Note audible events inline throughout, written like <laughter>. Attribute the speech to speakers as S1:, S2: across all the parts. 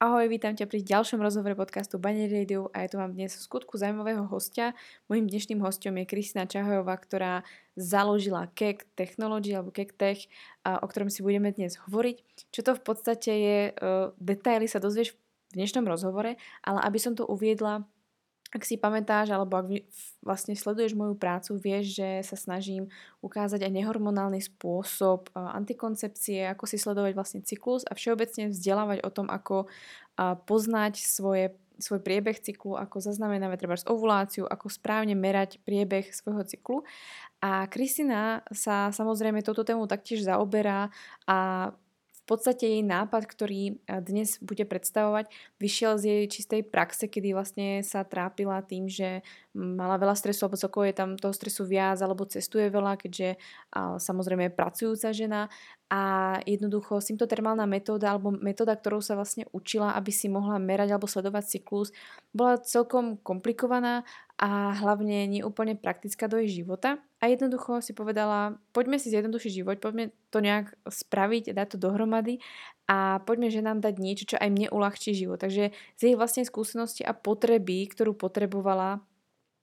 S1: Ahoj, vítam ťa pri ďalšom rozhovore podcastu Bane Radio a ja tu mám dnes v skutku zaujímavého hostia. Mojím dnešným hostom je Kristina Čahojová, ktorá založila Kek Technology alebo Kek Tech, o ktorom si budeme dnes hovoriť. Čo to v podstate je, e, detaily sa dozvieš v dnešnom rozhovore, ale aby som to uviedla ak si pamätáš, alebo ak vlastne sleduješ moju prácu, vieš, že sa snažím ukázať aj nehormonálny spôsob antikoncepcie, ako si sledovať vlastne cyklus a všeobecne vzdelávať o tom, ako poznať svoje, svoj priebeh cyklu, ako zaznamenávať treba ovuláciu, ako správne merať priebeh svojho cyklu. A Kristina sa samozrejme touto tému taktiež zaoberá a podstate jej nápad, ktorý eh, dnes bude predstavovať, vyšiel z jej čistej praxe, kedy vlastne sa trápila tým, že mala veľa stresu, alebo celkovo je tam toho stresu viac, alebo cestuje veľa, keďže samozrejme je pracujúca žena a jednoducho symptotermálna metóda alebo metóda, ktorou sa vlastne učila, aby si mohla merať alebo sledovať cyklus, bola celkom komplikovaná a hlavne neúplne praktická do jej života. A jednoducho si povedala, poďme si zjednodušiť život, poďme to nejak spraviť, dať to dohromady a poďme, že nám dať niečo, čo aj mne uľahčí život. Takže z jej vlastnej skúsenosti a potreby, ktorú potrebovala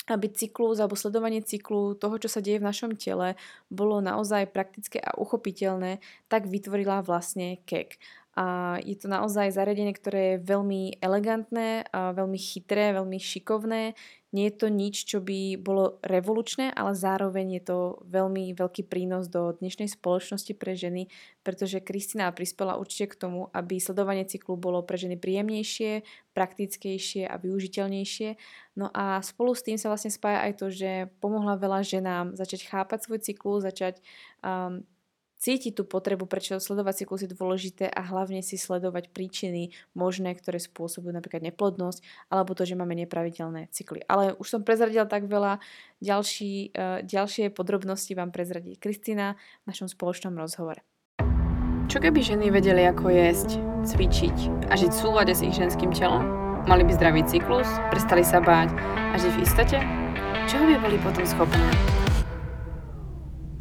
S1: aby cyklus alebo sledovanie cyklu toho, čo sa deje v našom tele, bolo naozaj praktické a uchopiteľné, tak vytvorila vlastne KEK. A je to naozaj zariadenie, ktoré je veľmi elegantné, a veľmi chytré, veľmi šikovné. Nie je to nič, čo by bolo revolučné, ale zároveň je to veľmi veľký prínos do dnešnej spoločnosti pre ženy, pretože Kristina prispela určite k tomu, aby sledovanie cyklu bolo pre ženy príjemnejšie, praktickejšie a využiteľnejšie. No a spolu s tým sa vlastne spája aj to, že pomohla veľa ženám začať chápať svoj cyklus, začať um, cítiť tú potrebu, prečo sledovať cyklus je dôležité a hlavne si sledovať príčiny možné, ktoré spôsobujú napríklad neplodnosť alebo to, že máme nepravidelné cykly. Ale už som prezradila tak veľa, ďalší, uh, ďalšie podrobnosti vám prezradí Kristina v našom spoločnom rozhovore. Čo keby ženy vedeli, ako jesť, cvičiť a žiť v súlade s ich ženským telom? Mali by zdravý cyklus, prestali sa báť a žiť v istote? Čoho by boli potom schopné?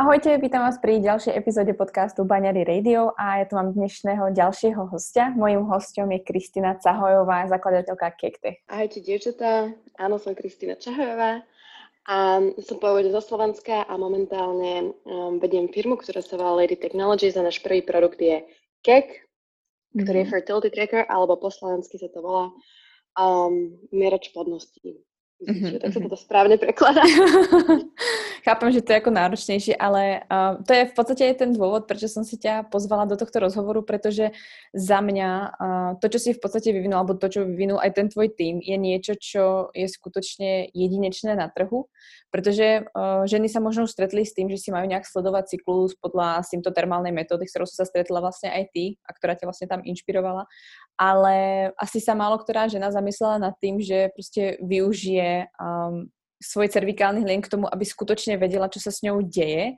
S1: Ahojte, vítam vás pri ďalšej epizóde podcastu Baňary Radio a ja tu mám dnešného ďalšieho hostia. Mojím hostom je Kristina Cahojová, zakladateľka Kektech.
S2: Ahojte, dievčatá. Áno, som Kristina Cahojová a som pôvodne zo Slovenska a momentálne um, vediem firmu, ktorá sa volá Lady Technologies a náš prvý produkt je Kek, ktorý mm-hmm. je fertility tracker, alebo po slovensky sa to volá um, mierač plodnosti. Mm-hmm. Tak sa to správne prekladá. <laughs>
S1: Chápem, že to je ako náročnejšie, ale uh, to je v podstate aj ten dôvod, prečo som si ťa pozvala do tohto rozhovoru, pretože za mňa uh, to, čo si v podstate vyvinul, alebo to, čo vyvinul aj ten tvoj tým, je niečo, čo je skutočne jedinečné na trhu, pretože uh, ženy sa možno stretli s tým, že si majú nejak sledovať cyklus podľa symptotermálnej metódy, ktorou sa stretla vlastne aj ty a ktorá ťa vlastne tam inšpirovala, ale asi sa málo ktorá žena zamyslela nad tým, že proste využije um, svoj cervikálny hlien k tomu, aby skutočne vedela, čo sa s ňou deje.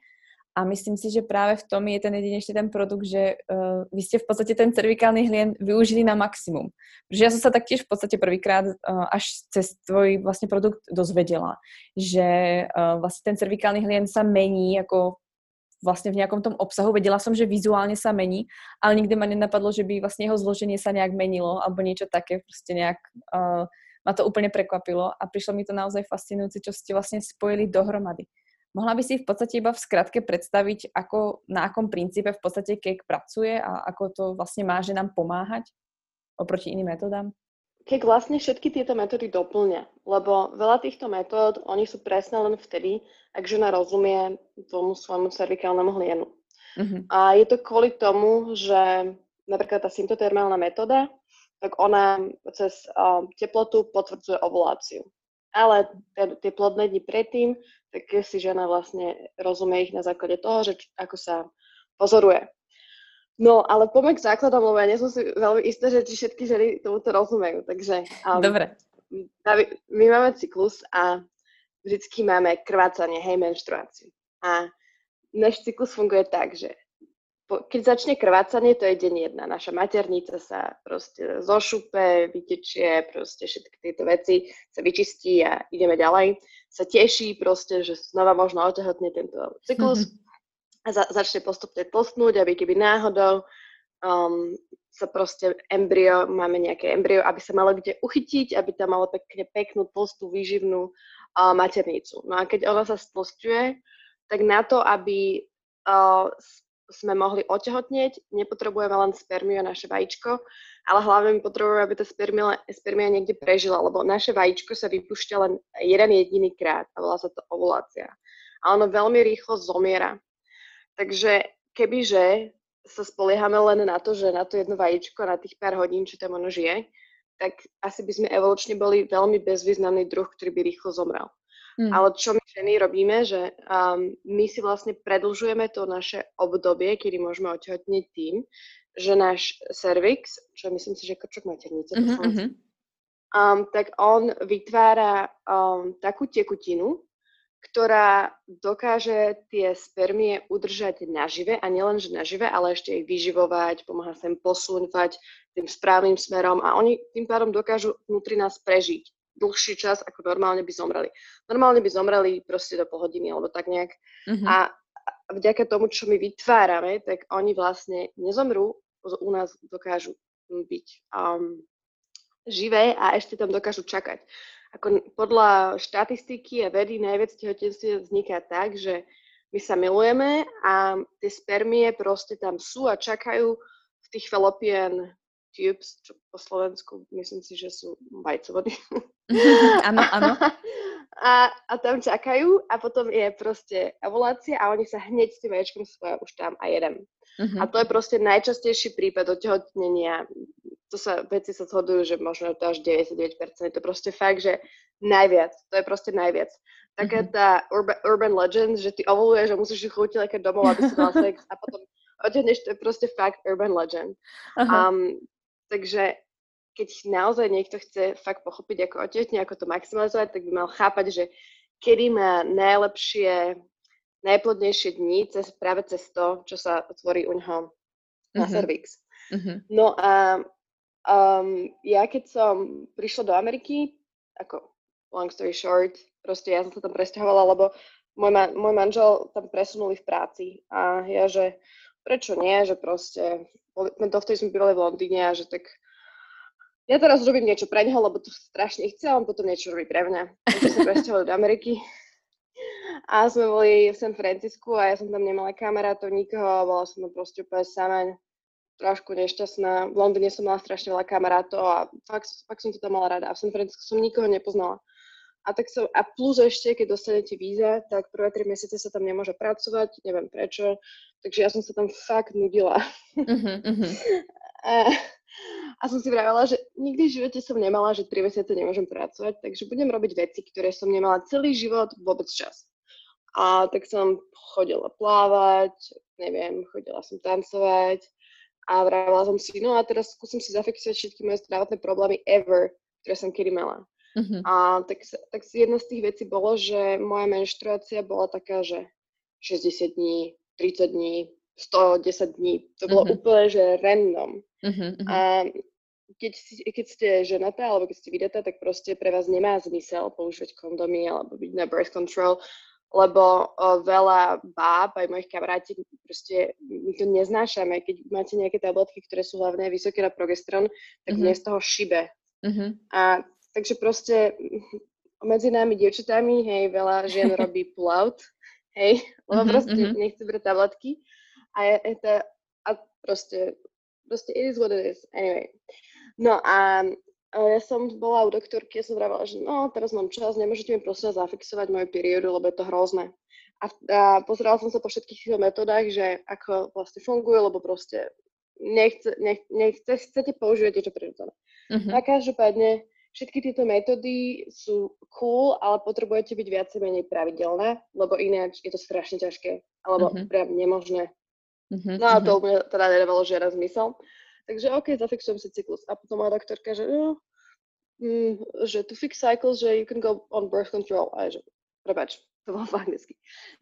S1: A myslím si, že práve v tom je ten jedinečný ten produkt, že uh, vy ste v podstate ten cervikálny hlien využili na maximum. Protože ja som sa taktiež v podstate prvýkrát uh, až cez tvoj vlastne produkt dozvedela, že uh, vlastne ten cervikálny hlien sa mení ako vlastne v nejakom tom obsahu. Vedela som, že vizuálne sa mení, ale nikdy ma nenapadlo, že by vlastne jeho zloženie sa nejak menilo alebo niečo také, proste nejak uh, ma to úplne prekvapilo a prišlo mi to naozaj fascinujúce, čo ste vlastne spojili dohromady. Mohla by si v podstate iba v skratke predstaviť, ako, na akom princípe v podstate cake pracuje a ako to vlastne má že nám pomáhať oproti iným metodám?
S2: Keď vlastne všetky tieto metódy doplňa, lebo veľa týchto metód, oni sú presne len vtedy, ak žena rozumie tomu svojmu cervikálnemu hlienu. Uh-huh. A je to kvôli tomu, že napríklad tá symptotermálna metóda, tak ona cez uh, teplotu potvrdzuje ovuláciu. Ale tie plodné dni predtým, tak si žena vlastne rozumie ich na základe toho, že ako sa pozoruje. No, ale poďme k základom, lebo ja nie som si veľmi istá, že či všetky ženy tomuto rozumejú. Takže
S1: um, Dobre.
S2: My, my máme cyklus a vždycky máme krvácanie, hej, menštruáciu. A náš cyklus funguje tak, že keď začne krvácanie, to je deň jedna. Naša maternica sa proste zošupe, vytečie, proste všetky tieto veci sa vyčistí a ideme ďalej. Sa teší proste, že znova možno otehotne tento cyklus a za, začne postupne tlstnúť, aby keby náhodou um, sa proste embryo, máme nejaké embryo, aby sa malo kde uchytiť, aby tam malo pekne peknú, tlstú, výživnú uh, maternicu. No a keď ona sa stlstuje, tak na to, aby uh, sme mohli otehotnieť, nepotrebujeme len spermiu a naše vajíčko, ale hlavne my potrebujeme, aby tá spermia, spermia niekde prežila, lebo naše vajíčko sa vypúšťa len jeden jediný krát a volá sa to ovulácia. A ono veľmi rýchlo zomiera. Takže kebyže sa spoliehame len na to, že na to jedno vajíčko, na tých pár hodín, čo tam ono žije, tak asi by sme evolučne boli veľmi bezvýznamný druh, ktorý by rýchlo zomrel. Mm. Ale čo my ženy robíme, že um, my si vlastne predlžujeme to naše obdobie, kedy môžeme otehotniť tým, že náš cervix, čo myslím si, že krčok maternice, mm-hmm. um, tak on vytvára um, takú tekutinu, ktorá dokáže tie spermie udržať nažive a nielen, že nažive, ale ešte ich vyživovať, pomáha sa im posúvať tým správnym smerom a oni tým pádom dokážu vnútri nás prežiť dlhší čas, ako normálne by zomreli. Normálne by zomreli proste do pol hodiny alebo tak nejak. Mm-hmm. A vďaka tomu, čo my vytvárame, tak oni vlastne nezomrú, u nás dokážu byť um, živé a ešte tam dokážu čakať. Ako podľa štatistiky a vedy najviac tehotenstiev vzniká tak, že my sa milujeme a tie spermie proste tam sú a čakajú v tých fallopian tubes, čo po Slovensku myslím si, že sú vajcovody. <laughs>
S1: Áno, áno.
S2: A, a tam čakajú a potom je proste ovulácia a oni sa hneď s tým vaječkom spoja už tam a jedem. Uh-huh. A to je proste najčastejší prípad otehotnenia. To sa, veci sa zhodujú, že možno to až 99%. Je to proste fakt, že najviac. To je proste najviac. Taká uh-huh. tá urban, urban legend, že ty ovuluješ a musíš chutiť lekať domov, aby si dal sex a potom otehneš, to je proste fakt urban legend. Uh-huh. Um, takže keď naozaj niekto chce fakt pochopiť, ako otehotne, ako to maximalizovať, tak by mal chápať, že kedy má najlepšie, najplodnejšie dni cez, práve cez to, čo sa otvorí u ňoho na mm-hmm. cervix. Mm-hmm. No a um, ja keď som prišla do Ameriky, ako long story short, proste ja som sa tam presťahovala, lebo môj, ma- môj manžel tam presunuli v práci a ja, že prečo nie, že proste, to vtedy sme bývali v Londýne a že tak ja teraz robím niečo pre neho, lebo to strašne chce, on potom niečo robí pre mňa. Takže sa presťahovali do Ameriky. A sme boli v San Francisku a ja som tam nemala kamarátov, nikoho, bola som tam proste úplne sama, trošku nešťastná. V Londýne som mala strašne veľa kamarátov a fakt, fakt som to tam mala rada. A v San Francisku som nikoho nepoznala. A, tak som, a plus ešte, keď dostanete víza, tak prvé tri mesiace sa tam nemôže pracovať, neviem prečo. Takže ja som sa tam fakt nudila. Uh-huh, <laughs> uh-huh. a, a som si vravela, že nikdy v živote som nemala, že 3 mesiace nemôžem pracovať, takže budem robiť veci, ktoré som nemala celý život vôbec čas. A tak som chodila plávať, neviem, chodila som tancovať a vravela som si, no a teraz skúsim si zafixovať všetky moje zdravotné problémy ever, ktoré som kedy mala. Uh-huh. A tak, tak jedna z tých vecí bolo, že moja menštruácia bola taká, že 60 dní, 30 dní, 110 dní. To bolo uh-huh. úplne, že random. Uh-huh, uh-huh. A keď, si, keď ste ženatá alebo keď ste vydatá, tak proste pre vás nemá zmysel používať kondomy alebo byť na birth control, lebo o, veľa báb, aj mojich kamaráti, proste my to neznášame. Keď máte nejaké tabletky, ktoré sú hlavne vysoké na progestron, tak uh-huh. mne z toho šibe. Uh-huh. A takže proste medzi nami dievčatami, hej, veľa žien <laughs> robí pull-out, hej, lebo uh-huh, proste uh-huh. nechce brať tabletky. A je to, a proste, proste it is what it is. Anyway. No a ja som bola u doktorky a som vravela, že no, teraz mám čas, nemôžete mi prosím zafixovať moju periódu, lebo je to hrozné. A, a pozerala som sa po všetkých týchto metodách, že ako vlastne fungujú, lebo proste nechce, nech, nechce, chcete používať niečo prirodzené. Uh-huh. A každopádne všetky tieto metódy sú cool, ale potrebujete byť viacej menej pravidelné, lebo ináč je to strašne ťažké, alebo uh-huh. priam nemožné Uh-huh, no a to uh-huh. mne teda nedávalo žiaden zmysel. Takže OK, zafixujem si cyklus. A potom moja doktorka, že, no, mm, že to fix cycle, že you can go on birth control. A že, prebač, to bolo po anglicky.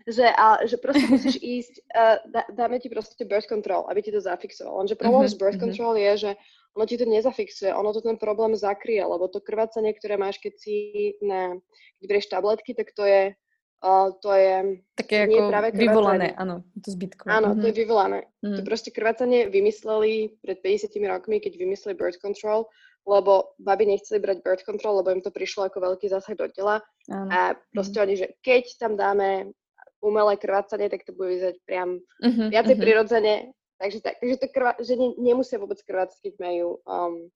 S2: Že, a, že proste musíš <laughs> ísť, uh, dá, dáme ti proste birth control, aby ti to zafixoval. Lenže problém uh-huh, s birth uh-huh. control je, že ono ti to nezafixuje, ono to ten problém zakrie, lebo to krvácanie, ktoré máš, keď si na, keď berieš tabletky, tak to je Uh, to je
S1: také nie ako práve vyvolané, áno, to zbytko.
S2: Áno, mm-hmm. to je mhm. vyvolané. Mm-hmm. To proste krvácanie vymysleli pred 50 rokmi, keď vymysleli birth control, lebo baby nechceli brať birth control, lebo im to prišlo ako veľký zásah do tela. Áno. A proste mm-hmm. oni, že keď tam dáme umelé krvácanie, tak to bude vyzerať priam mm-hmm. viacej mm-hmm. prirodzene. Takže, tak, takže to krvá, že ne, nemusia vôbec krvácať, keď majú um,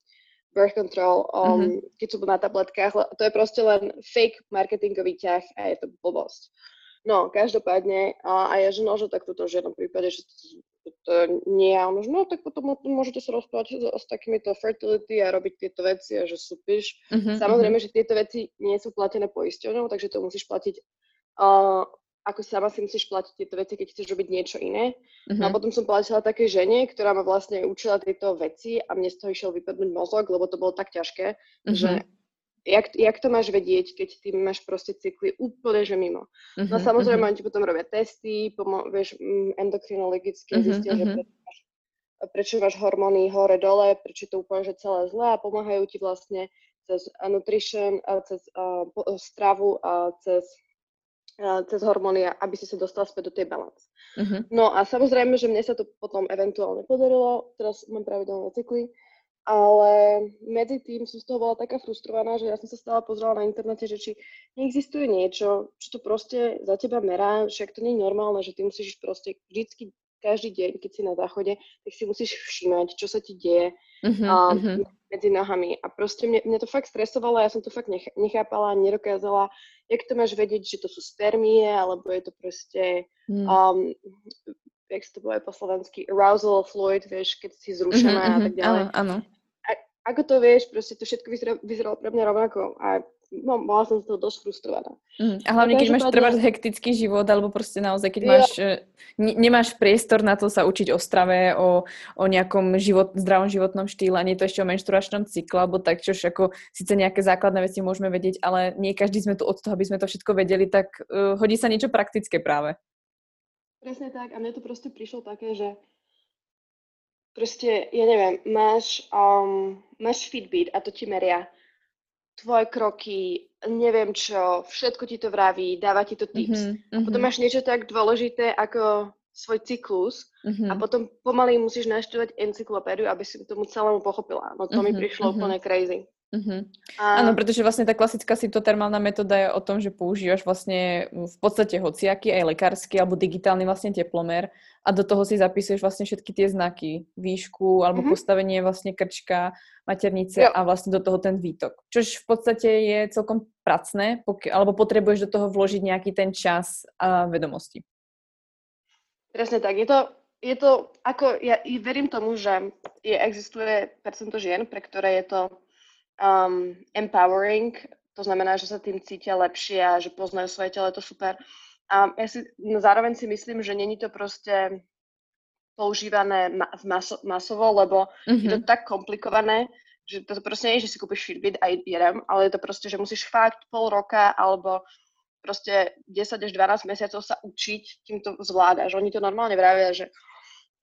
S2: birth control, um, mm-hmm. keď sú na tabletkách. To je proste len fake marketingový ťah a je to blbosť. No, každopádne, a, a ja, že no, že tak toto v žiadnom prípade, že nie je, ono, že no, tak potom môžete sa rozprávať s, s takýmito fertility a robiť tieto veci a že súpiš. Mm-hmm. Samozrejme, že tieto veci nie sú platené poisťovňou, takže to musíš platiť uh, ako sama si musíš platiť tieto veci, keď chceš robiť niečo iné. Uh-huh. No a mhm. potom som platila také žene, ktorá ma vlastne učila tieto veci a mne z toho išiel vypadnúť mozog, lebo to bolo tak ťažké, uh-huh. že jak, jak to máš vedieť, keď ty máš proste cykly úplne, že mimo. Uh-huh. No samozrejme, uh-huh. oni ti potom robia testy, pomo- vieš, mm, endokrinologicky, uh-huh. zistia, uh-huh. že prečo máš, prečo máš hormóny hore-dole, prečo to úplne, že celé zlé a pomáhajú ti vlastne cez nutrition, cez uh, stravu a cez cez hormóny, aby si sa dostala späť do tej balance. Uh-huh. No a samozrejme, že mne sa to potom eventuálne podarilo, teraz mám pravidelné cykly, ale medzi tým som z toho bola taká frustrovaná, že ja som sa stále pozrela na internete, že či neexistuje niečo, čo to proste za teba merá, však to nie je normálne, že ty musíš proste vždycky každý deň, keď si na záchode, tak si musíš všímať, čo sa ti deje uh-huh, um, uh-huh. medzi nohami. A proste mne, mňa to fakt stresovalo, ja som to fakt nech, nechápala, nedokázala, jak to máš vedieť, že to sú spermie, alebo je to proste, uh-huh. um, jak sa to povie po slovensky, arousal fluid, vieš, keď si zrušená uh-huh. a tak ďalej. Áno, áno. Ako to vieš, proste to všetko vyzeralo, vyzeralo pre mňa rovnako. A no, bola som z toho dosť frustrovaná.
S1: Mm, a hlavne, keď máš trvať hektický život, alebo proste naozaj, keď ja. máš, e, ne, nemáš priestor na to sa učiť o strave, o, o nejakom život, zdravom životnom štýle, nie to ešte o menštruačnom cykle, alebo tak, čož ako síce nejaké základné veci môžeme vedieť, ale nie každý sme tu od toho, aby sme to všetko vedeli, tak uh, hodí sa niečo praktické práve.
S2: Presne tak a mne to proste prišlo také, že proste, ja neviem, máš, um, máš Fitbit a to ti meria tvoje kroky, neviem čo, všetko ti to vraví, dáva ti to tips. Mm-hmm, a potom máš niečo tak dôležité ako svoj cyklus mm-hmm. a potom pomaly musíš naštudovať encyklopédiu, aby si tomu celému pochopila. No to mm-hmm, mi prišlo mm-hmm. úplne crazy.
S1: Mm-hmm. A... Áno, pretože vlastne tá klasická symptotermálna metóda je o tom, že používaš vlastne v podstate hociaký, aj lekársky alebo digitálny vlastne teplomer a do toho si zapisuješ vlastne všetky tie znaky, výšku alebo mm-hmm. postavenie vlastne krčka, maternice jo. a vlastne do toho ten výtok. Čož v podstate je celkom pracné, poky- alebo potrebuješ do toho vložiť nejaký ten čas a vedomosti.
S2: Presne tak. Je to, je to ako, ja verím tomu, že je, existuje percento žien, pre ktoré je to um, empowering, to znamená, že sa tým cítia lepšie a že poznajú svoje telo, je to super. A ja si no zároveň si myslím, že není to proste používané ma- maso- masovo, lebo mm-hmm. je to mhm. tak komplikované, že to proste nie je, že si kúpiš Fitbit a jedem, ale je to proste, že musíš fakt pol roka alebo proste 10 až 12 mesiacov sa učiť, kým to zvládaš. Oni to normálne vravia, že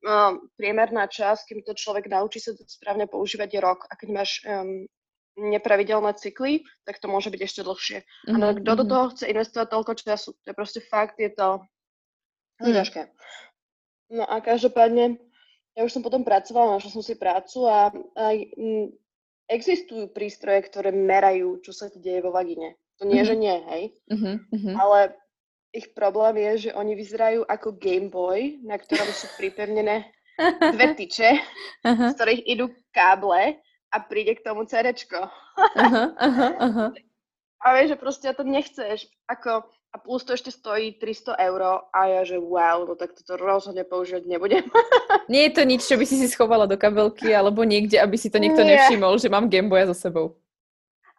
S2: um, priemerná čas, kým to človek naučí sa to správne používať je rok. A keď máš um, nepravidelné cykly, tak to môže byť ešte dlhšie. Mm-hmm. A kto do mhm. toho chce investovať toľko času? To je proste fakt, je to mm. ťažké. No a každopádne, ja už som potom pracovala, našla som si prácu a, a m, existujú prístroje, ktoré merajú, čo sa ti deje vo vagíne. To nie, mm-hmm. že nie, hej. Mm-hmm. Ale ich problém je, že oni vyzerajú ako Game Boy, na ktorom sú pripevnené dve <laughs> tyče, z ktorých idú káble a príde k tomu cerečko. Uh-huh, uh-huh, uh-huh. A vieš, že proste to nechceš. Ako, a plus to ešte stojí 300 eur a ja, že wow, no tak toto rozhodne používať nebudem. <laughs>
S1: Nie je to nič, čo by si si schovala do kabelky alebo niekde, aby si to niekto Nie. nevšimol, že mám Gameboya so sebou.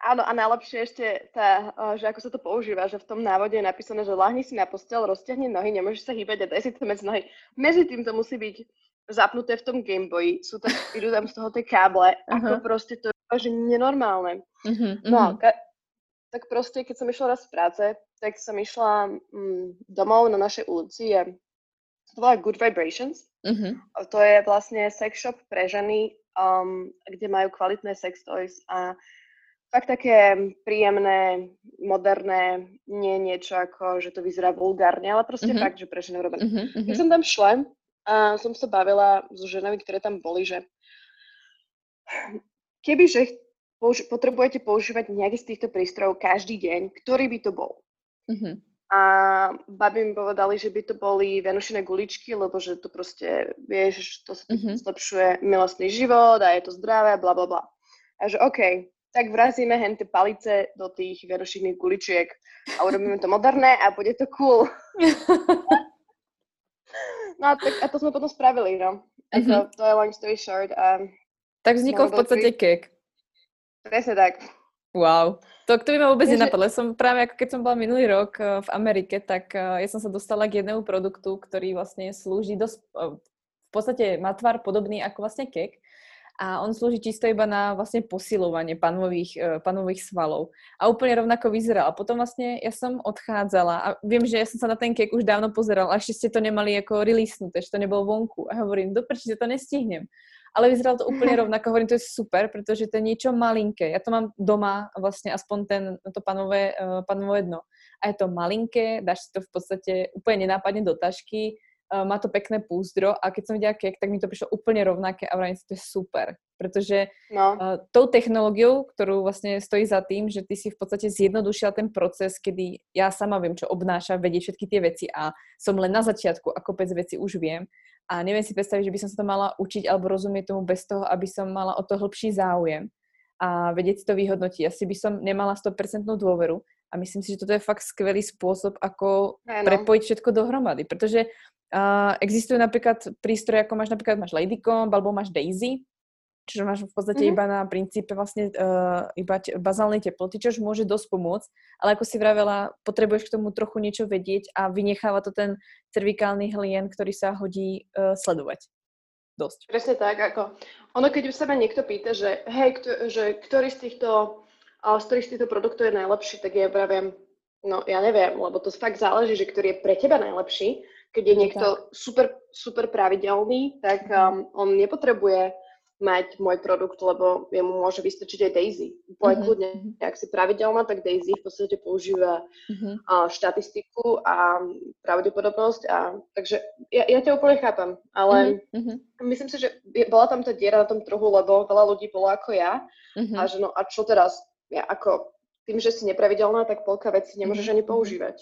S2: Áno, a najlepšie ešte, tá, že ako sa to používa, že v tom návode je napísané, že lahni si na postel, rozťahni nohy, nemôžeš sa hýbať a daj si to medzi nohy. Medzi tým to musí byť zapnuté v tom Gameboyi, sú tam, idú tam z toho tie káble, uh-huh. ako proste to je že nenormálne. Uh-huh, no, ka- tak proste, keď som išla raz z práce, tak som išla mm, domov na našej ulici a to bola Good Vibrations. Uh-huh. To je vlastne sex shop pre ženy, um, kde majú kvalitné sex toys a fakt také príjemné, moderné, nie niečo ako, že to vyzerá vulgárne, ale proste uh-huh. fakt, že pre ženu robené. Uh-huh, Keď som tam šla a som sa bavila so ženami, ktoré tam boli, že keby, že použi- potrebujete používať nejaký z týchto prístrojov každý deň, ktorý by to bol? Uh-huh. A babi mi povedali, že by to boli venušené guličky, lebo že to proste, vieš, to sa uh-huh. zlepšuje milostný život a je to zdravé, bla bla bla. A že OK, tak vrazíme hen tie palice do tých verošivných guličiek a urobíme to moderné a bude to cool. <laughs> no a, tak, a to sme potom spravili, no. mm-hmm. to je long story short. A
S1: tak vznikol v podstate pri... kek.
S2: Presne tak.
S1: Wow. To, to by ma vôbec nenapadlo. Som práve, ako keď som bola minulý rok eh, v Amerike, tak eh, ja som sa dostala k jednému produktu, ktorý vlastne slúži dosť, eh, v podstate má tvar podobný ako vlastne kek, a on slúži čisto iba na vlastne posilovanie panových, uh, panových svalov. A úplne rovnako vyzeral. A potom vlastne ja som odchádzala a viem, že ja som sa na ten kek už dávno pozeral a ešte ste to nemali ako releasenuté, že to nebolo vonku. A hovorím, do že to nestihnem. Ale vyzeralo to úplne <laughs> rovnako, hovorím, to je super, pretože to je niečo malinké. Ja to mám doma vlastne aspoň ten, to panové, uh, panové dno. A je to malinké, dáš si to v podstate úplne nenápadne do tašky, má to pekné púzdro a keď som videla kek, tak mi to prišlo úplne rovnaké a vrajím si, to je super, pretože no. uh, tou technológiou, ktorú vlastne stojí za tým, že ty si v podstate zjednodušila ten proces, kedy ja sama viem, čo obnáša, vedieť všetky tie veci a som len na začiatku a kopec veci už viem a neviem si predstaviť, že by som sa to mala učiť alebo rozumieť tomu bez toho, aby som mala o to hĺbší záujem a vedieť si to vyhodnotiť. Asi by som nemala 100% dôveru a myslím si, že toto je fakt skvelý spôsob, ako ano. prepojiť všetko dohromady, pretože Uh, existujú napríklad prístroje, ako máš napríklad máš Ladycomb alebo máš Daisy, čiže máš v podstate mm-hmm. iba na princípe vlastne uh, iba te, bazálnej teploty, čo môže dosť pomôcť, ale ako si vravela, potrebuješ k tomu trochu niečo vedieť a vynecháva to ten cervikálny hlien, ktorý sa hodí uh, sledovať. Dosť.
S2: Presne tak, ako ono, keď sa ma niekto pýta, že hej, kto, že ktorý z týchto, uh, z ktorých z týchto produktov je najlepší, tak ja vraviem, no ja neviem, lebo to fakt záleží, že ktorý je pre teba najlepší, keď je niekto super, super pravidelný, tak um, on nepotrebuje mať môj produkt, lebo jemu môže vystačiť aj Daisy. Úplne mm-hmm. kľudne, ak si pravidelná, tak Daisy v podstate používa mm-hmm. uh, štatistiku a pravdepodobnosť. A, takže ja, ja ťa úplne chápam, ale mm-hmm. myslím si, že bola tam tá diera na tom trhu, lebo veľa ľudí bolo ako ja. Mm-hmm. A že no a čo teraz? Ja ako tým, že si nepravidelná, tak polka vecí nemôžeš mm-hmm. ani používať.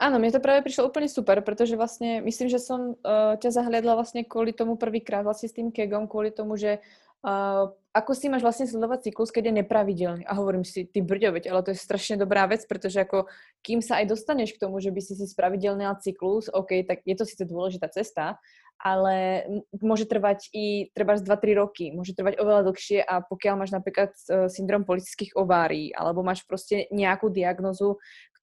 S1: Áno, mne to práve prišlo úplne super, pretože vlastne myslím, že som uh, ťa zahliadla vlastne kvôli tomu prvýkrát vlastne s tým kegom, kvôli tomu, že uh, ako si máš vlastne sledovať cyklus, keď je nepravidelný. A hovorím si, ty brďo, veď, ale to je strašne dobrá vec, pretože ako kým sa aj dostaneš k tomu, že by si si spravidelnil cyklus, OK, tak je to síce dôležitá cesta, ale môže trvať i treba 2-3 roky, môže trvať oveľa dlhšie a pokiaľ máš napríklad uh, syndrom politických ovárií alebo máš proste nejakú diagnozu,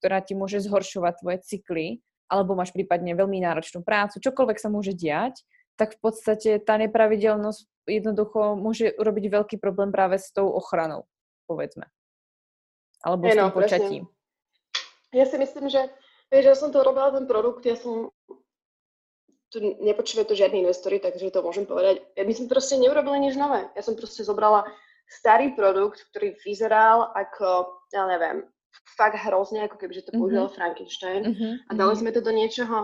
S1: ktorá ti môže zhoršovať tvoje cykly, alebo máš prípadne veľmi náročnú prácu, čokoľvek sa môže diať, tak v podstate tá nepravidelnosť jednoducho môže urobiť veľký problém práve s tou ochranou, povedzme. Alebo s tým počatím.
S2: Ja si myslím, že vieš, ja som to robila ten produkt, ja som tu nepočúvajú to žiadni investori, takže to môžem povedať. My sme proste neurobili nič nové. Ja som proste zobrala starý produkt, ktorý vyzeral ako, ja neviem, fakt hrozne, ako keby, že to použil mm-hmm. Frankenstein. Mm-hmm. A dali mhm. sme to do niečoho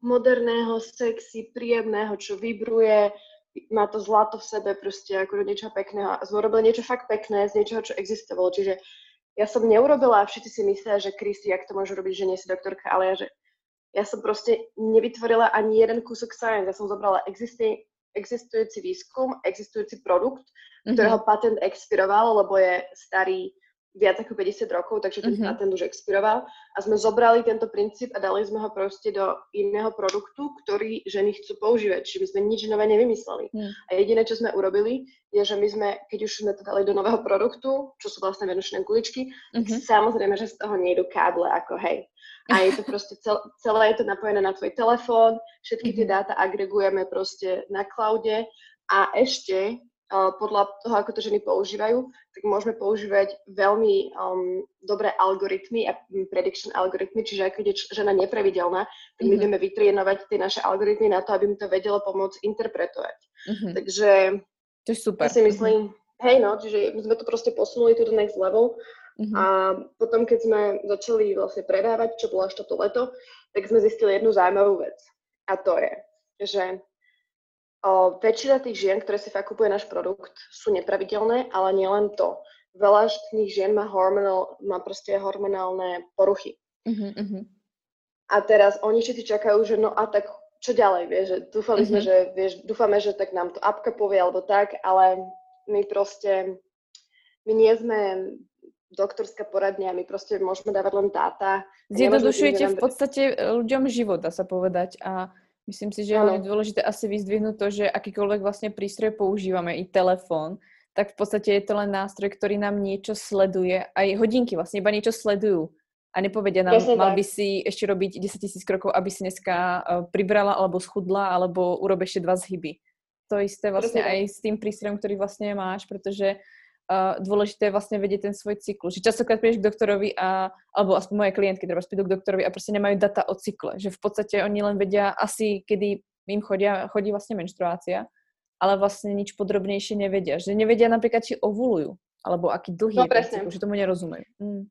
S2: moderného, sexy, príjemného, čo vibruje, má to zlato v sebe, proste ako do niečoho pekného. A sme urobili niečo fakt pekné z niečoho, čo existovalo. Čiže ja som neurobila, všetci si myslia, že Kristi, jak to môže robiť, že nie si doktorka, ale ja, že ja som proste nevytvorila ani jeden kúsok science. Ja som zobrala existi- existujúci výskum, existujúci produkt, mm-hmm. ktorého patent expiroval, lebo je starý viac ako 50 rokov, takže ten mm-hmm. patent už expiroval a sme zobrali tento princíp a dali sme ho proste do iného produktu, ktorý ženy chcú používať, čiže my sme nič nové nevymysleli. Mm. A jediné, čo sme urobili, je, že my sme, keď už sme to dali do nového produktu, čo sú vlastne venušné guličky, mm-hmm. samozrejme, že z toho nejdu káble, ako hej. A je to proste, cel, celé je to napojené na tvoj telefón, všetky mm-hmm. tie dáta agregujeme proste na cloude a ešte podľa toho, ako to ženy používajú, tak môžeme používať veľmi um, dobré algoritmy a prediction algoritmy, čiže ak je žena nepravidelná, tak my mm-hmm. vieme vytrénovať tie naše algoritmy na to, aby mi to vedelo pomôcť interpretovať. Mm-hmm. Takže
S1: to je super.
S2: Ja si myslím, mm-hmm. hej no, čiže my sme to proste posunuli to do next level mm-hmm. a potom, keď sme začali vlastne predávať, čo bolo až toto leto, tak sme zistili jednu zaujímavú vec. A to je, že O, väčšina tých žien, ktoré si fakt kupuje náš produkt, sú nepravidelné, ale nielen to. Veľa z tých žien má, hormonál, má proste hormonálne poruchy. Uh-huh, A teraz oni všetci čakajú, že no a tak čo ďalej, vieš, že dúfali uh-huh. sme, že vieš, dúfame, že tak nám to apka povie alebo tak, ale my proste, my nie sme doktorská poradňa, my proste môžeme dávať len dáta.
S1: Zjednodušujete v podstate ľuďom život, dá sa povedať. A Myslím si, že je dôležité asi vyzdvihnúť to, že akýkoľvek vlastne prístroj používame, i telefón, tak v podstate je to len nástroj, ktorý nám niečo sleduje, aj hodinky vlastne iba niečo sledujú. A nepovedia nám, Jasne mal by si ešte robiť 10 tisíc krokov, aby si dneska uh, pribrala alebo schudla, alebo urobi ešte dva zhyby. To isté vlastne Presne aj s tým prístrojom, ktorý vlastne máš, pretože uh, dôležité je vlastne vedieť ten svoj cyklus. Že častokrát prídeš k doktorovi a, alebo aspoň moje klientky treba prídu k doktorovi a proste nemajú data o cykle. Že v podstate oni len vedia asi, kedy im chodia, chodí vlastne menštruácia, ale vlastne nič podrobnejšie nevedia. Že nevedia napríklad, či ovulujú, alebo aký dlhý no, je cyklus, že tomu nerozumejú. Mm.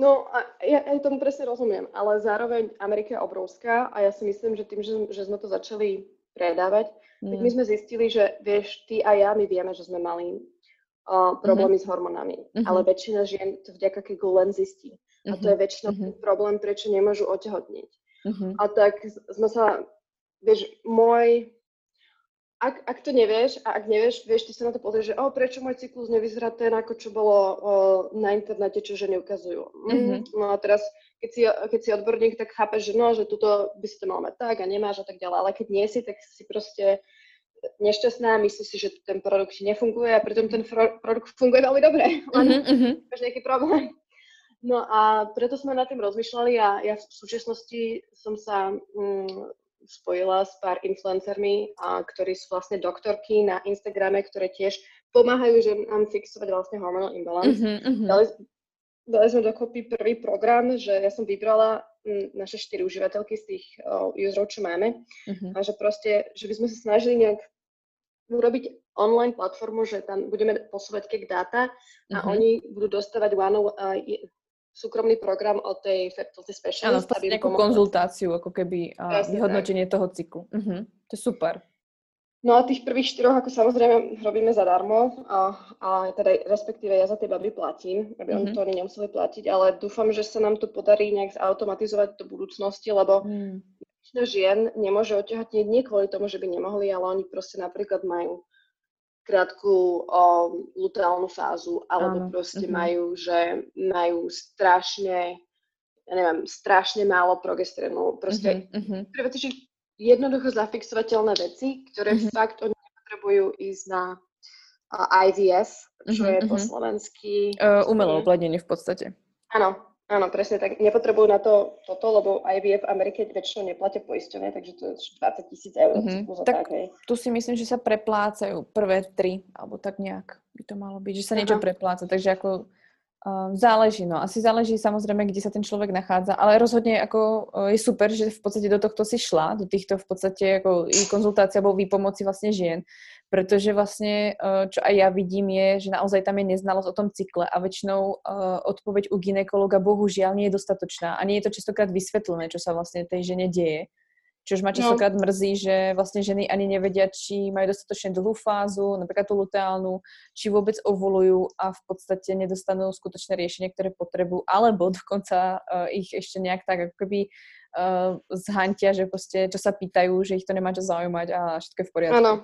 S2: No, a ja, ja tomu presne rozumiem, ale zároveň Amerika je obrovská a ja si myslím, že tým, že, že sme to začali predávať, mm. tak my sme zistili, že vieš, ty a ja, my vieme, že sme mali uh, problémy mm-hmm. s hormonami. Mm-hmm. Ale väčšina žien to vďaka Keglu len zistí. Mm-hmm. A to je mhm. väčšinou mm-hmm. problém, prečo nemôžu otehotniť. Mm-hmm. A tak sme sa, vieš, môj, ak, ak to nevieš a ak nevieš, vieš, ty sa na to pozrieš, že oh, prečo môj cyklus nevyzerá ten, ako čo bolo o, na internete, čo ženy ukazujú. Mm-hmm. No a teraz, keď si, keď si odborník, tak chápeš, že no, že tuto by si to mal mať tak a nemáš a tak ďalej. Ale keď nie si, tak si proste nešťastná, myslí si, že ten produkt nefunguje a pritom ten produkt funguje veľmi dobre, len uh-huh, máš nejaký problém. No a preto sme nad tým rozmýšľali a ja v súčasnosti som sa mm, spojila s pár influencermi, a, ktorí sú vlastne doktorky na Instagrame, ktoré tiež pomáhajú že nám fixovať vlastne hormonal imbalance. Uh-huh, uh-huh. Dali, dali sme dokopy prvý program, že ja som vybrala naše štyri užívateľky z tých uh, userov, čo máme. Uh-huh. A že proste, že by sme sa snažili nejak urobiť online platformu, že tam budeme posúvať cake data a uh-huh. oni budú dostávať one uh, súkromný program od tej fertility specialist.
S1: Áno, nejakú pomohla. konzultáciu, ako keby uh, vyhodnotenie tak. toho cyklu. Uh-huh. To je super.
S2: No a tých prvých štyroch, ako samozrejme, robíme zadarmo a, a teda respektíve ja za tie baby platím, aby mm-hmm. oni to oni nemuseli platiť, ale dúfam, že sa nám to podarí nejak zautomatizovať do budúcnosti, lebo mm väčšina žien nemôže otehotnieť nie kvôli tomu, že by nemohli, ale oni proste napríklad majú krátku o, luteálnu fázu, alebo Áno. proste uh-huh. majú, že majú strašne, ja neviem, strašne málo progesterónu. Proste uh-huh. uh-huh. že jednoducho zafixovateľné veci, ktoré uh-huh. fakt oni nepotrebujú ísť na IVF, čo uh-huh, je po slovensky...
S1: Uh, umelé oplodnenie v podstate.
S2: Áno, Áno, presne tak. Nepotrebujú na to toto, lebo IVF v Amerike väčšinou neplatia poisťovne, takže to je 20 tisíc eur. Mm-hmm.
S1: Tak, tak tu si myslím, že sa preplácajú prvé tri, alebo tak nejak by to malo byť, že sa niečo prepláca. Takže ako záleží, no. Asi záleží samozrejme, kde sa ten človek nachádza, ale rozhodne ako uh, je super, že v podstate do tohto si šla, do týchto v podstate ako i konzultácia alebo výpomoci vlastne žien, pretože vlastne, uh, čo aj ja vidím je, že naozaj tam je neznalosť o tom cykle a väčšinou uh, odpoveď u ginekologa bohužiaľ nie je dostatočná a nie je to častokrát vysvetlené, čo sa vlastne tej žene deje. Čož ma no. častokrát mrzí, že vlastne ženy ani nevedia, či majú dostatočne dlhú fázu, napríklad tú luteálnu, či vôbec ovulujú a v podstate nedostanú skutočné riešenie, ktoré potrebujú, alebo dokonca uh, ich ešte nejak tak ako keby uh, zhantia, že proste čo sa pýtajú, že ich to nemá čo zaujímať a všetko je v poriadku.
S2: Áno.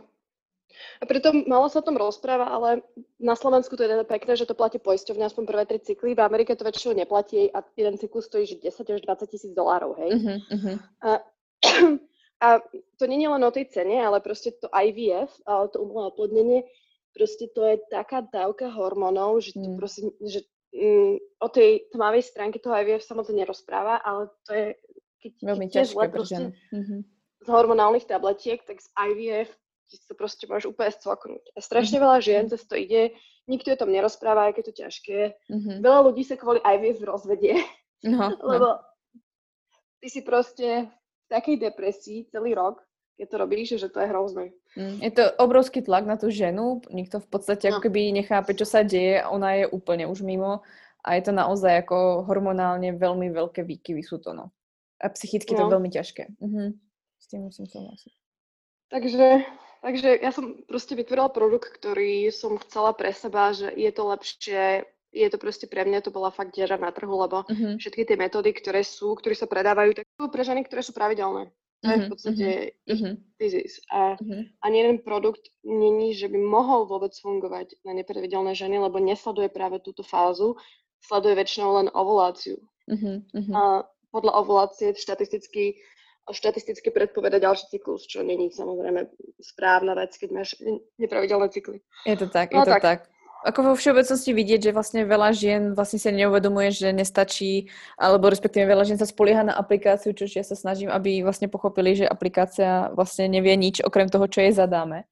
S2: A pritom malo sa o tom rozpráva, ale na Slovensku to je teda pekné, že to platí poisťovňa aspoň prvé tri cykly. V Amerike to väčšinou neplatí a jeden cyklus stojí že 10 až 20 tisíc dolárov, hej. Uh-huh, uh-huh. A, <coughs> a to nie je len o tej cene, ale proste to IVF, to umelé oplodnenie, proste to je taká dávka hormónov, že to mm. proste, že mm, o tej tmavej stránke toho IVF sa moc nerozpráva, ale to je, keď,
S1: Veľmi keď ťažké zle proste,
S2: mm-hmm. z hormonálnych tabletiek, tak z IVF to proste môžeš úplne scvaknúť. A strašne mm-hmm. veľa žien cez to ide, nikto o tom nerozpráva, aké je to ťažké. Mm-hmm. Veľa ľudí sa kvôli IVF rozvedie, no, <laughs> lebo no. ty si proste takej depresii celý rok, keď to robíš, že to je hrozné.
S1: Mm, je to obrovský tlak na tú ženu, nikto v podstate no. ako keby nechápe, čo sa deje, ona je úplne už mimo a je to naozaj ako hormonálne veľmi veľké výkyvy sú to, no. A psychicky no. to je veľmi ťažké. Mhm. S tým musím súhlasiť.
S2: Takže Takže ja som proste vytvorila produkt, ktorý som chcela pre seba, že je to lepšie, je to proste pre mňa, to bola fakt diera na trhu, lebo uh-huh. všetky tie metódy, ktoré sú, ktoré sa predávajú, tak sú pre ženy, ktoré sú pravidelné. To uh-huh. je v podstate uh-huh. disease. A uh-huh. ani jeden produkt není, že by mohol vôbec fungovať na nepravidelné ženy, lebo nesleduje práve túto fázu, sleduje väčšinou len ovuláciu. Uh-huh. Uh-huh. A podľa ovulácie štatisticky štatisticky predpovedať ďalší cyklus, čo není samozrejme správna vec, keď máš nepravidelné cykly.
S1: Je to tak, no, je to tak. tak. Ako vo všeobecnosti vidieť, že vlastne veľa žien vlastne sa neuvedomuje, že nestačí, alebo respektíve veľa žien sa spolieha na aplikáciu, čo ja sa snažím, aby vlastne pochopili, že aplikácia vlastne nevie nič okrem toho, čo jej zadáme.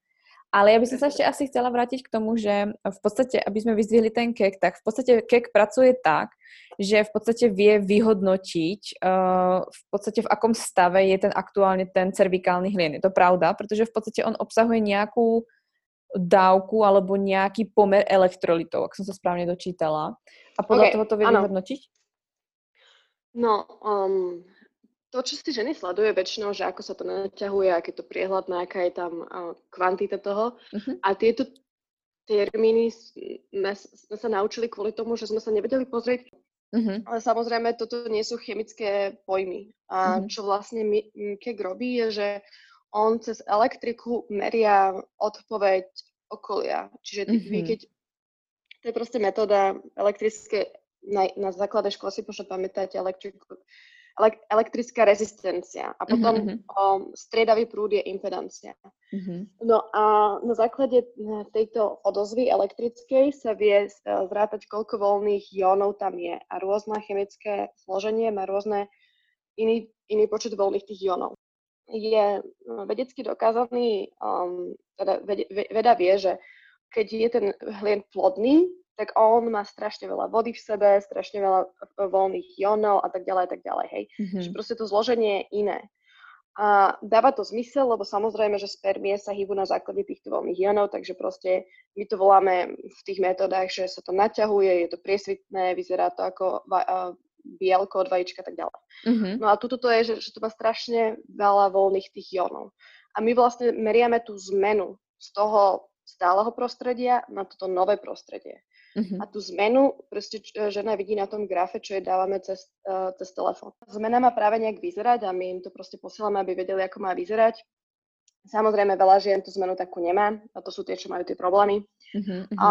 S1: Ale ja by som sa ešte asi chcela vrátiť k tomu, že v podstate, aby sme vyzdvihli ten kek, tak v podstate kek pracuje tak, že v podstate vie vyhodnotiť uh, v podstate v akom stave je ten aktuálne ten cervikálny hlien. Je to pravda, pretože v podstate on obsahuje nejakú dávku alebo nejaký pomer elektrolitov, ak som sa správne dočítala. A podľa okay, toho to vie vyhodnotiť?
S2: No, um, to, čo si ženy sleduje väčšinou, že ako sa to naťahuje, aké to priehľadné, aká je tam uh, kvantita toho. Uh-huh. A tieto termíny sme, sme sa naučili kvôli tomu, že sme sa nevedeli pozrieť. Uh-huh. Ale samozrejme, toto nie sú chemické pojmy. A uh-huh. čo vlastne KEK robí, je, že on cez elektriku meria odpoveď okolia. Čiže vy keď... To je proste metóda elektrické, na, na základe školy si možno pamätáte electric, elektrická rezistencia a potom uh-huh. um, striedavý prúd je impedancia. Uh-huh. No a na základe eh, tejto odozvy elektrickej sa vie eh, zrátať, koľko voľných jónov tam je a rôzne chemické zloženie má rôzne iný, iný počet voľných tých jónov. Je vedecky dokázaný, um, teda veda vie, že keď je ten hlien plodný, tak on má strašne veľa vody v sebe, strašne veľa e, voľných jónov a tak ďalej a tak ďalej, hej. Mm-hmm. Že proste to zloženie je iné. A dáva to zmysel, lebo samozrejme, že spermie sa hýbu na základe týchto voľných ionov, takže proste my to voláme v tých metodách, že sa to naťahuje, je to priesvitné, vyzerá to ako va- bielko od vajíčka a tak ďalej. Mm-hmm. No a tuto to je, že, že to má strašne veľa voľných tých ionov. A my vlastne meriame tú zmenu z toho stáleho prostredia na toto nové prostredie. Uh-huh. A tú zmenu proste žena vidí na tom grafe, čo jej dávame cez, uh, cez telefón. Zmena má práve nejak vyzerať a my im to proste posielame, aby vedeli, ako má vyzerať. Samozrejme, veľa žien tú zmenu takú nemá a to sú tie, čo majú tie problémy. Uh-huh, uh-huh. A,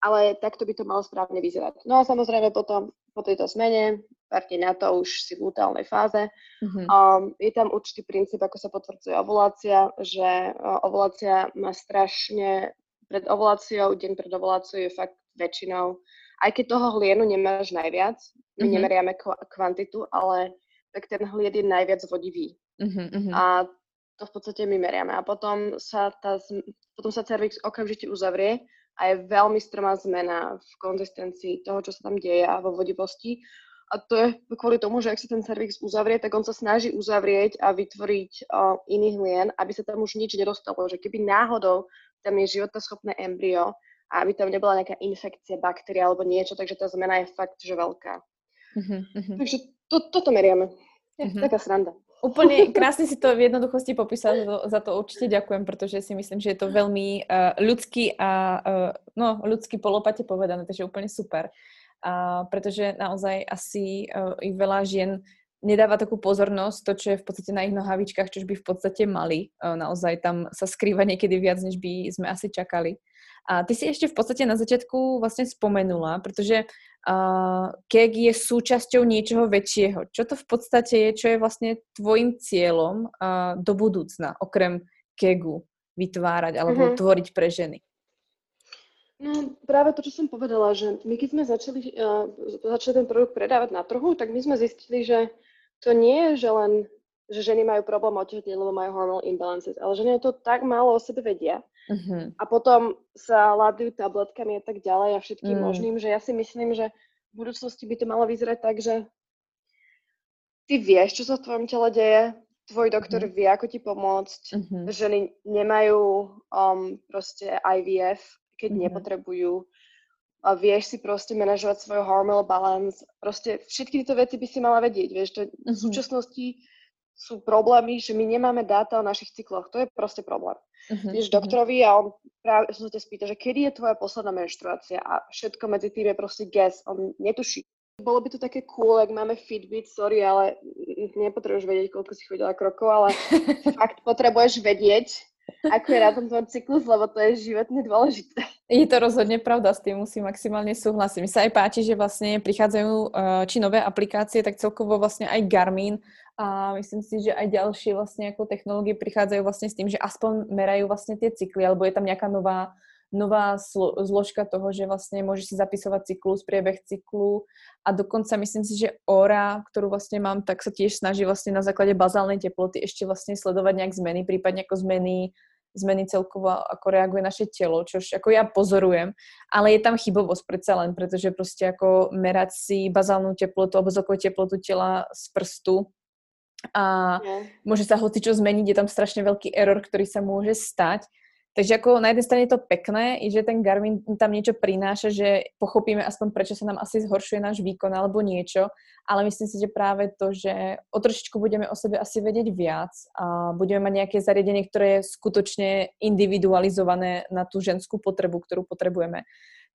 S2: ale takto by to malo správne vyzerať. No a samozrejme potom po tejto zmene, pár na to už si v lutálnej fáze, uh-huh. um, je tam určitý princíp, ako sa potvrdzuje ovulácia, že uh, ovulácia má strašne pred ovuláciou, deň pred ovuláciou je fakt väčšinou, aj keď toho hlienu nemáš najviac, my mm-hmm. nemeriame kvantitu, ale tak ten hlied je najviac vodivý. Mm-hmm. A to v podstate my meriame. A potom sa, tá, potom sa cervix okamžite uzavrie a je veľmi strmá zmena v konzistencii toho, čo sa tam deje a vo vodivosti. A to je kvôli tomu, že ak sa ten cervix uzavrie, tak on sa snaží uzavrieť a vytvoriť uh, iný hlien, aby sa tam už nič nedostalo. Že keby náhodou tam je životaschopné embryo, a aby tam nebola nejaká infekcia, baktéria alebo niečo, takže tá zmena je fakt, že veľká. Uh-huh, Takže to, toto meriame. Uh-huh. taká sranda.
S1: Úplne krásne si to v jednoduchosti popísal, za to, určite ďakujem, pretože si myslím, že je to veľmi uh, ľudský a uh, no, ľudský polopate povedané, takže úplne super. Uh, pretože naozaj asi uh, i veľa žien nedáva takú pozornosť to, čo je v podstate na ich nohavičkách, čo by v podstate mali. Naozaj tam sa skrýva niekedy viac, než by sme asi čakali. A ty si ešte v podstate na začiatku vlastne spomenula, pretože uh, kek je súčasťou niečoho väčšieho. Čo to v podstate je, čo je vlastne tvojim cieľom uh, do budúcna, okrem kegu vytvárať alebo uh-huh. tvoriť pre ženy?
S2: No práve to, čo som povedala, že my keď sme začali, uh, začali ten produkt predávať na trhu, tak my sme zistili, že to nie je, že len že ženy majú problém otehotnieť, lebo majú hormonal imbalances, ale ženy to tak málo o sebe vedia. Uh-huh. A potom sa ladujú tabletkami a tak ďalej a všetkým mm. možným, že ja si myslím, že v budúcnosti by to malo vyzerať tak, že ty vieš, čo sa v tvojom tele deje, tvoj doktor uh-huh. vie, ako ti pomôcť, uh-huh. ženy nemajú um, proste IVF, keď uh-huh. nepotrebujú, a vieš si proste manažovať svoj hormonal balance, proste všetky tieto veci by si mala vedieť, vieš, to uh-huh. v súčasnosti sú problémy, že my nemáme dáta o našich cykloch, to je proste problém. Uh-huh. Vieš doktorovi a on práve som sa ťa spýta, že kedy je tvoja posledná menštruácia a všetko medzi tým je proste guess, on netuší. Bolo by to také cool, ak máme Fitbit, sorry, ale nepotrebuješ vedieť, koľko si chodila krokov, ale <laughs> fakt potrebuješ vedieť, ako je na tom tvoj cyklus, lebo to je životne dôležité.
S1: Je to rozhodne pravda, s tým musím maximálne súhlasiť. Mi sa aj páči, že vlastne prichádzajú eh, či nové aplikácie, tak celkovo vlastne aj Garmin a myslím si, že aj ďalšie vlastne ako technológie prichádzajú vlastne s tým, že aspoň merajú vlastne tie cykly, alebo je tam nejaká nová nová slo- zložka toho, že vlastne môžeš si zapisovať cyklus, priebeh cyklu. A dokonca myslím si, že Ora, ktorú vlastne mám, tak sa tiež snaží vlastne na základe bazálnej teploty ešte vlastne sledovať nejak zmeny, prípadne ako zmeny zmeny celkovo, ako reaguje naše telo, čo ako ja pozorujem, ale je tam chybovosť predsa len, pretože proste ako merať si bazálnu teplotu alebo celkovú teplotu tela z prstu a no. môže sa hoci čo zmeniť, je tam strašne veľký error, ktorý sa môže stať Takže ako na jednej strane je to pekné, že ten Garmin tam niečo prináša, že pochopíme aspoň prečo sa nám asi zhoršuje náš výkon alebo niečo, ale myslím si, že práve to, že o trošičku budeme o sebe asi vedieť viac a budeme mať nejaké zariadenie, ktoré je skutočne individualizované na tú ženskú potrebu, ktorú potrebujeme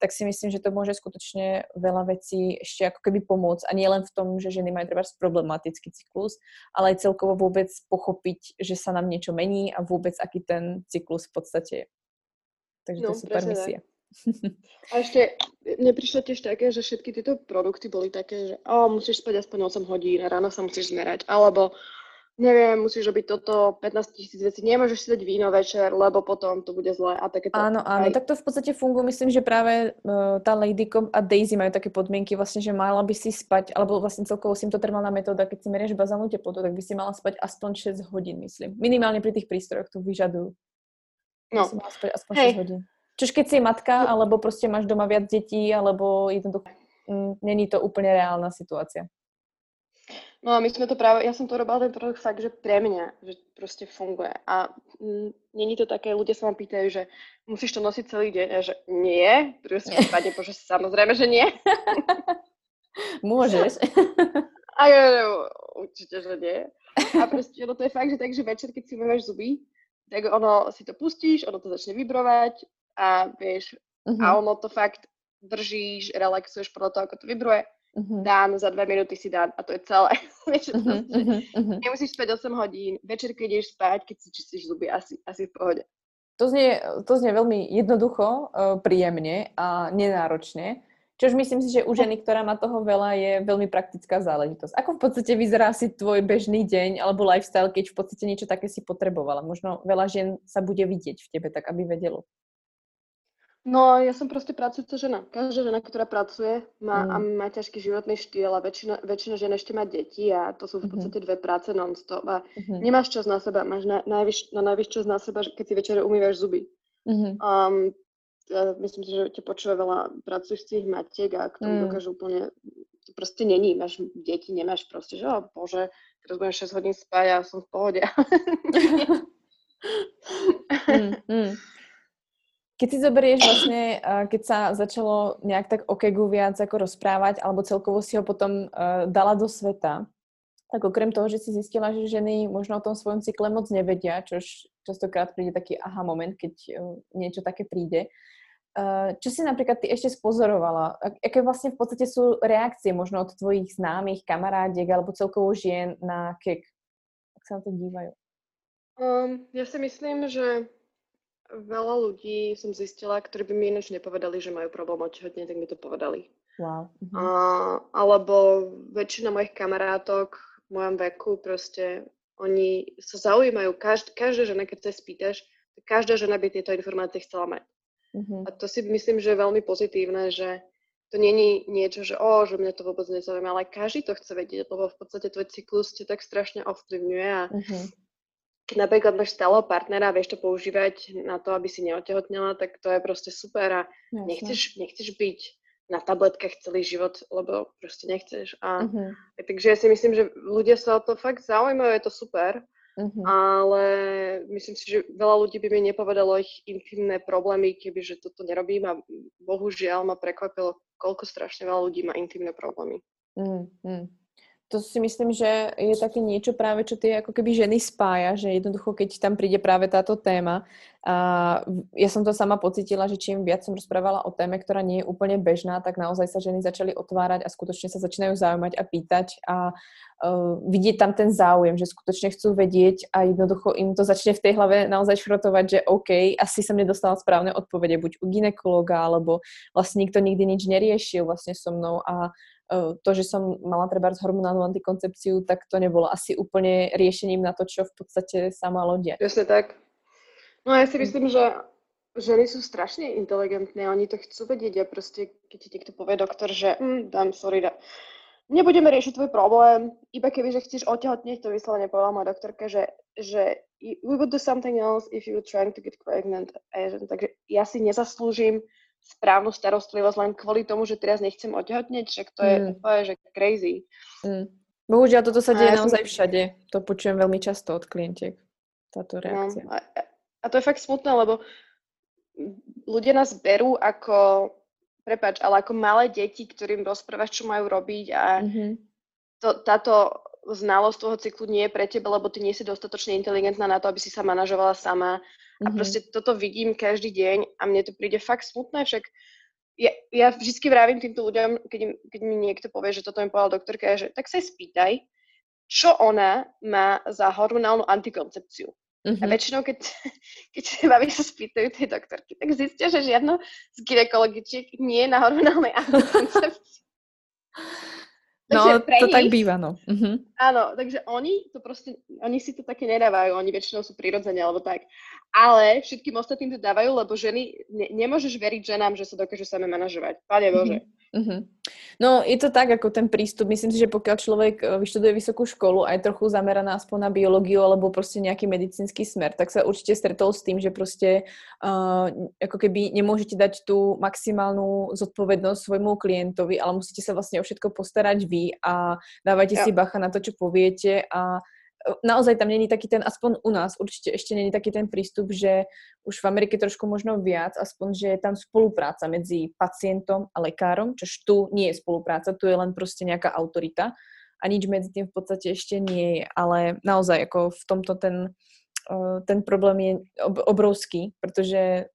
S1: tak si myslím, že to môže skutočne veľa vecí ešte ako keby pomôcť. A nie len v tom, že ženy majú treba problematický cyklus, ale aj celkovo vôbec pochopiť, že sa nám niečo mení a vôbec aký ten cyklus v podstate je. Takže no, to je super misia.
S2: A ešte, mne prišlo tiež také, že všetky tieto produkty boli také, že oh, musíš spať aspoň 8 hodín, ráno sa musíš zmerať, alebo neviem, musíš robiť toto, 15 tisíc vecí, nemôžeš si dať víno večer, lebo potom to bude zlé a takéto.
S1: Áno, áno, aj... tak to v podstate funguje, myslím, že práve uh, tá Ladycom a Daisy majú také podmienky vlastne, že mala by si spať, alebo vlastne celkovo symptotermálna metóda, keď si merieš bazálnu teplotu, tak by si mala spať aspoň 6 hodín, myslím. Minimálne pri tých prístrojoch to vyžadujú. No. Si mala spať aspoň Hej. 6 hodín. Čiže keď si matka, alebo proste máš doma viac detí, alebo jednoducho, mm, není to úplne reálna situácia.
S2: No a my sme to práve, ja som to robila ten produkt fakt, že pre mňa, že proste funguje. A m, není to také, ľudia sa ma pýtajú, že musíš to nosiť celý deň, a že nie, proste prípade, bože, samozrejme, že nie. <laughs>
S1: Môžeš.
S2: a ja, určite, že nie. A proste, no to je fakt, že tak, že večer, keď si umieš zuby, tak ono si to pustíš, ono to začne vibrovať a vieš, uh-huh. a mhm. ono to fakt držíš, relaxuješ podľa toho, ako to vibruje Uh-huh. Dám za dve minúty si dám a to je celé. <laughs> Vieš, uh-huh, uh-huh, uh-huh. Nemusíš spať 8 hodín, večer, keď ideš spať, keď si čistíš zuby, asi, asi v pohode.
S1: To znie, to znie veľmi jednoducho, uh, príjemne a nenáročne. Čož myslím si, že u ženy, ktorá má toho veľa, je veľmi praktická záležitosť. Ako v podstate vyzerá si tvoj bežný deň alebo lifestyle, keď v podstate niečo také si potrebovala? Možno veľa žien sa bude vidieť v tebe, tak aby vedelo.
S2: No, ja som proste pracujúca žena. Každá žena, ktorá pracuje má, mm. a má ťažký životný štýl a väčšina, väčšina žen ešte má deti a to sú v mhm. podstate dve práce non-stop a mm-hmm. nemáš čas na seba, máš na, najvyš, na najvyš čas na seba, keď si večer umývaš zuby. Mm-hmm. Um, ja myslím si, že ťa počúva veľa pracujúcich matiek a k tomu mm. dokážu úplne, to proste není, máš deti, nemáš proste, že oh, bože, teraz budem 6 hodín spať a som v pohode. <laughs>
S1: mm, mm. Keď si zoberieš vlastne, keď sa začalo nejak tak o kegu viac ako rozprávať, alebo celkovo si ho potom uh, dala do sveta, tak okrem toho, že si zistila, že ženy možno o tom svojom cykle moc nevedia, čož častokrát príde taký aha moment, keď uh, niečo také príde, čo si napríklad ty ešte spozorovala? Aké vlastne v podstate sú reakcie možno od tvojich známych, kamarádiek alebo celkovo žien na kek? Ak sa na to dívajú?
S2: Um, ja si myslím, že veľa ľudí som zistila, ktorí by mi ináč nepovedali, že majú problém odtehotnieť, tak mi to povedali.
S1: Wow. Uh-huh.
S2: A, alebo väčšina mojich kamarátok v mojom veku proste oni sa zaujímajú, každá, každá žena, keď sa spýtaš, každá žena by tieto informácie chcela mať. Uh-huh. A to si myslím, že je veľmi pozitívne, že to není niečo, že o, že mňa to vôbec nezaujíma, ale každý to chce vedieť, lebo v podstate tvoj cyklus ťa tak strašne ovplyvňuje a uh-huh. Keď napríklad máš stáleho partnera a vieš to používať na to, aby si neotehotnela, tak to je proste super a Jasne. nechceš, nechceš byť na tabletkách celý život, lebo proste nechceš. A, uh-huh. Takže ja si myslím, že ľudia sa o to fakt zaujímajú, je to super. Uh-huh. Ale myslím si, že veľa ľudí by mi nepovedalo ich intimné problémy, kebyže toto nerobím a bohužiaľ ma prekvapilo, koľko strašne veľa ľudí má intimné problémy.
S1: Uh-huh to si myslím, že je také niečo práve, čo tie ako keby ženy spája, že jednoducho, keď tam príde práve táto téma. A ja som to sama pocitila, že čím viac som rozprávala o téme, ktorá nie je úplne bežná, tak naozaj sa ženy začali otvárať a skutočne sa začínajú zaujímať a pýtať a uh, vidieť tam ten záujem, že skutočne chcú vedieť a jednoducho im to začne v tej hlave naozaj šrotovať, že OK, asi som nedostala správne odpovede buď u ginekologa, alebo vlastne nikto nikdy nič neriešil vlastne so mnou a to, že som mala treba hormonálnu antikoncepciu, tak to nebolo asi úplne riešením na to, čo v podstate sa malo diať.
S2: Presne tak. No ja si hm. myslím, že ženy sú strašne inteligentné, oni to chcú vedieť a proste, keď ti niekto povie doktor, že mm, dám, sorry, da, nebudeme riešiť tvoj problém, iba keby, že chceš otehotnieť, to vyslovene povedala moja doktorka, že, že we would do something else if you were trying to get pregnant. Takže ja si nezaslúžim správnu starostlivosť len kvôli tomu, že teraz nechcem odehotneť, však to je, mm. to je že crazy.
S1: Mm. Bohužiaľ, toto sa deje ja naozaj som... všade. To počujem veľmi často od klientiek, táto no, reakcia. No, a,
S2: a to je fakt smutné, lebo ľudia nás berú ako, prepač, ale ako malé deti, ktorým rozprávaš, čo majú robiť a mm-hmm. to, táto znalosť toho cyklu nie je pre teba, lebo ty nie si dostatočne inteligentná na to, aby si sa manažovala sama a mm-hmm. proste toto vidím každý deň a mne to príde fakt smutné, však ja, ja vždy vravím týmto ľuďom, keď, im, keď mi niekto povie, že toto mi povedal doktorka, že tak sa spýtaj, čo ona má za hormonálnu antikoncepciu. Mm-hmm. A väčšinou, keď, <laughs> keď babi sa spýtajú tej doktorky, tak zistia, že žiadno z ginekologičiek nie je na hormonálnej <laughs> antikoncepcii.
S1: No, to nich, tak býva, no. Uh-huh.
S2: Áno, takže oni to proste, oni si to také nedávajú, oni väčšinou sú prirodzene, alebo tak. Ale všetkým ostatným to dávajú, lebo ženy, ne, nemôžeš veriť ženám, že sa dokážu same manažovať. Pane Bože. Uh-huh.
S1: Uh-huh. No, je to tak, ako ten prístup. Myslím si, že pokiaľ človek e, vyštuduje vysokú školu a je trochu zameraná aspoň na biológiu alebo proste nejaký medicínsky smer, tak sa určite stretol s tým, že proste uh, ako keby nemôžete dať tú maximálnu zodpovednosť svojmu klientovi, ale musíte sa vlastne o všetko postarať vy a dávajte ja. si bacha na to, čo poviete a naozaj tam není taký ten, aspoň u nás určite ešte není taký ten prístup, že už v Amerike trošku možno viac, aspoň, že je tam spolupráca medzi pacientom a lekárom, čo tu nie je spolupráca, tu je len proste nejaká autorita a nič medzi tým v podstate ešte nie je, ale naozaj ako v tomto ten, ten problém je obrovský, pretože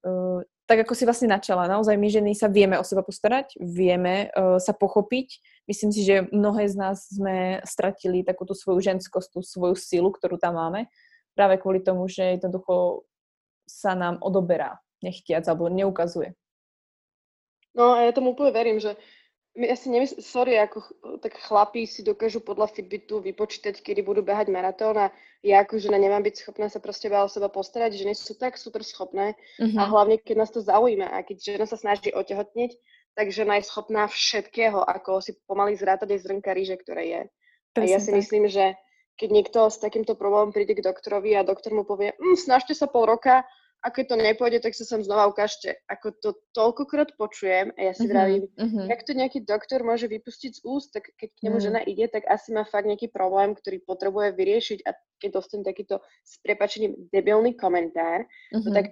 S1: tak ako si vlastne načala, naozaj my ženy sa vieme o seba postarať, vieme sa pochopiť. Myslím si, že mnohé z nás sme stratili takú tú svoju ženskosť, tú svoju silu, ktorú tam máme, práve kvôli tomu, že jednoducho sa nám odoberá nechtiac alebo neukazuje.
S2: No a ja tomu úplne verím, že ja si nemyslím, sorry, ako tak chlapí si dokážu podľa Fitbitu vypočítať, kedy budú behať maratón a ja ako žena nemám byť schopná sa proste o seba postarať, ženy sú tak super schopné uh-huh. a mhm. hlavne, keď nás to zaujíma a keď žena sa snaží otehotneť, tak žena je schopná všetkého, ako si pomaly zrátať aj zrnka ríže, ktoré je. Presne a ja si tak. myslím, že keď niekto s takýmto problémom príde k doktorovi a doktor mu povie, mm, snažte sa pol roka a keď to nepôjde, tak sa sem znova ukážte. Ako to toľkokrát počujem a ja si mm-hmm, vravím, mm-hmm. jak to nejaký doktor môže vypustiť z úst, tak keď k nemu mm. žena ide, tak asi má fakt nejaký problém, ktorý potrebuje vyriešiť a keď dostane takýto s prepačením debilný komentár, mm-hmm. no tak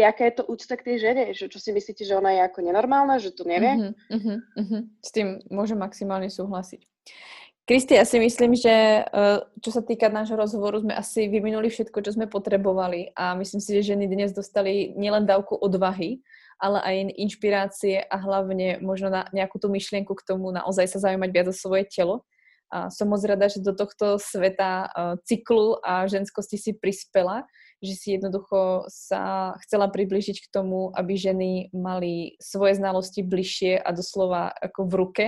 S2: jaká je to úcta k tej žene? Že, čo si myslíte, že ona je ako nenormálna, že to nevie?
S1: Mm-hmm, mm-hmm. S tým môžem maximálne súhlasiť. Kristi, ja si myslím, že eh, čo sa týka nášho rozhovoru, sme asi vyminuli všetko, čo sme potrebovali a myslím si, že ženy dnes dostali nielen dávku odvahy, ale aj inšpirácie a hlavne možno na nejakú tú myšlienku k tomu naozaj sa zaujímať viac o svoje telo. A som moc rada, že do tohto sveta uh, cyklu a ženskosti si prispela, že si jednoducho sa chcela približiť k tomu, aby ženy mali svoje znalosti bližšie a doslova ako v ruke.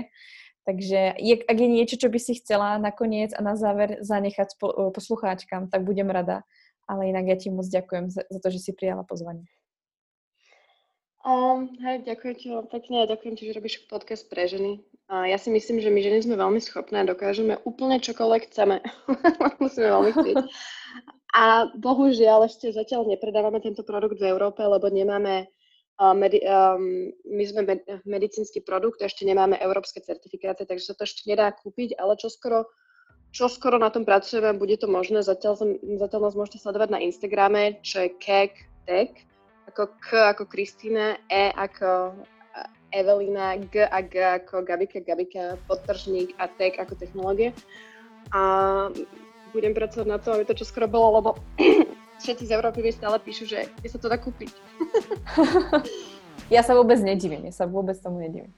S1: Takže ak je niečo, čo by si chcela nakoniec a na záver zanechať po, poslucháčkam, tak budem rada. Ale inak ja ti moc ďakujem za, to, že si prijala pozvanie.
S2: Um, hej, ďakujem ti pekne a ďakujem ti, že robíš podcast pre ženy. A ja si myslím, že my ženy sme veľmi schopné a dokážeme úplne čokoľvek chceme. <laughs> Musíme veľmi chcieť. A bohužiaľ ešte zatiaľ nepredávame tento produkt v Európe, lebo nemáme um, my sme med- medicínsky produkt, ešte nemáme európske certifikáty, takže sa to ešte nedá kúpiť, ale čo skoro, čo skoro na tom pracujeme, bude to možné. Zatiaľ, zatiaľ nás môžete sledovať na Instagrame, čo je Kek Tech ako K ako Kristýna, E ako Evelina, G a G ako Gabika, Gabika, podtržník a Tech ako technológie. A budem pracovať na to, aby to čo skoro bolo, lebo <clears throat> všetci z Európy mi stále píšu, že kde sa to dá kúpiť. <laughs>
S1: ja sa vôbec nedivím, ja sa vôbec tomu nedivím.